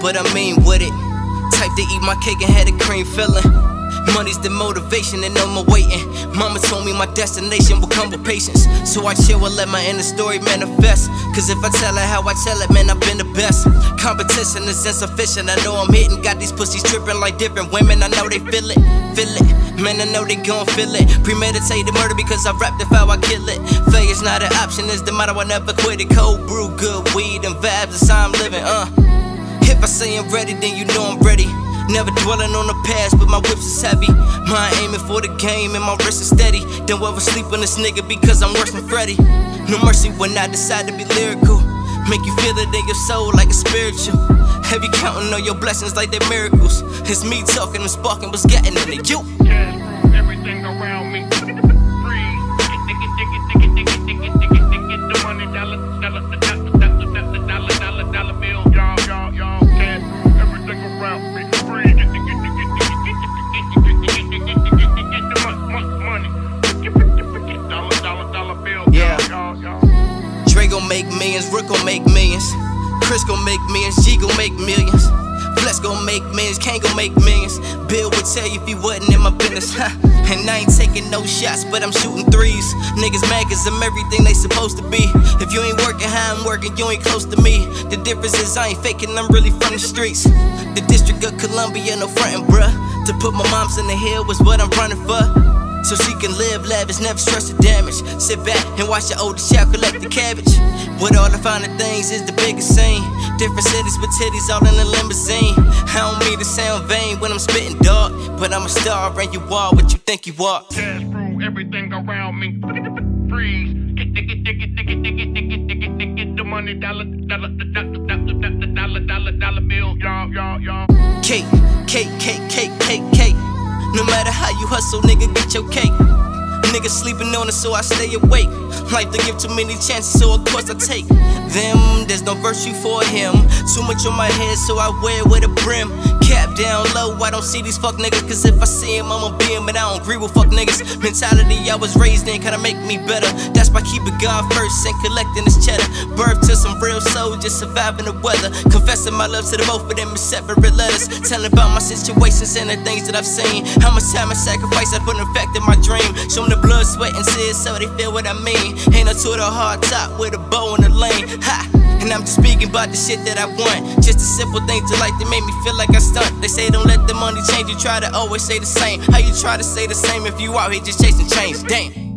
but I mean with it. Type to eat my cake and had a cream filling. Money's the motivation and no more waiting. Mama told me my destination will come with patience. So I chill and let my inner story manifest. Cause if I tell her how I tell it, man, I've been the best. Competition is insufficient. I know I'm hitting. Got these pussies tripping like different women. I know they feel it, feel it. Man, I know they gon' feel it. Premeditated murder because I rapped it how I kill it. Failure's not an option, it's the motto I never quit it. Cold brew, good weed, and vibes, that's how I'm living, uh. If I say I'm ready, then you know I'm ready. Never dwelling on the past, but my whips is heavy. Mind aiming for the game, and my wrist is steady. Don't ever sleep on this nigga because I'm worse than Freddy. No mercy when I decide to be lyrical. Make you feel it in your soul like a spiritual. Heavy counting on your blessings like they're miracles. It's me talking and sparking, what's getting in it. You. Rules everything around me. bill. Yeah. Dre gon' make millions, Rick gon' make millions. Chris gon' make millions, G gon' make millions. Make millions, Kane gon' make millions. Bill would tell you if he wasn't in my business. And I ain't taking no shots, but I'm shooting threes. Niggas mad cause I'm everything they supposed to be. If you ain't working how I'm working, you ain't close to me. The difference is I ain't faking, I'm really from the streets. The District of Columbia, no frontin', bruh. To put my moms in the hill was what I'm running for. So she can live lavish, never stress the damage. Sit back and watch your oldest child collect the cabbage. With all the finer things is the biggest scene. Different cities with titties all in a limousine. I don't mean to sound vain when I'm spitting dog, but I'm a star and you are what you think you are. Cash rule everything around me. Freeze. Get, get, get, get, get, get, get, get, get, get, the money, dollar, dollar, dollar, dollar, dollar, dollar, dollar bill. Y'all, y'all, y'all. Cake, cake, cake, cake, cake, cake. No matter how you hustle, nigga, get your cake. Niggas sleeping on it, so I stay awake. Life to give too many chances, so of course I take them. There's no virtue for him. Too much on my head, so I wear it with a brim. Cap down low, I don't see these fuck niggas. Cause if I see him, I'ma be him, but I don't agree with fuck niggas. Mentality I was raised in kinda make me better. That's by keeping God first and collecting this cheddar. Birth to some real soldiers, surviving the weather. Confessing my love to the both of them in separate letters. Telling about my situations and the things that I've seen. How much time and sacrifice I put in effect in my dream. Show 'em the blood, sweat, and tears so they feel what I mean. Ain't no to the hard top with a bow in the lane. Ha! And I'm just speaking about the shit that I want. Just the simple things that like that make me feel like I stunt. They say don't let the money change you. Try to always say the same. How you try to say the same if you out here just chasing change? Damn.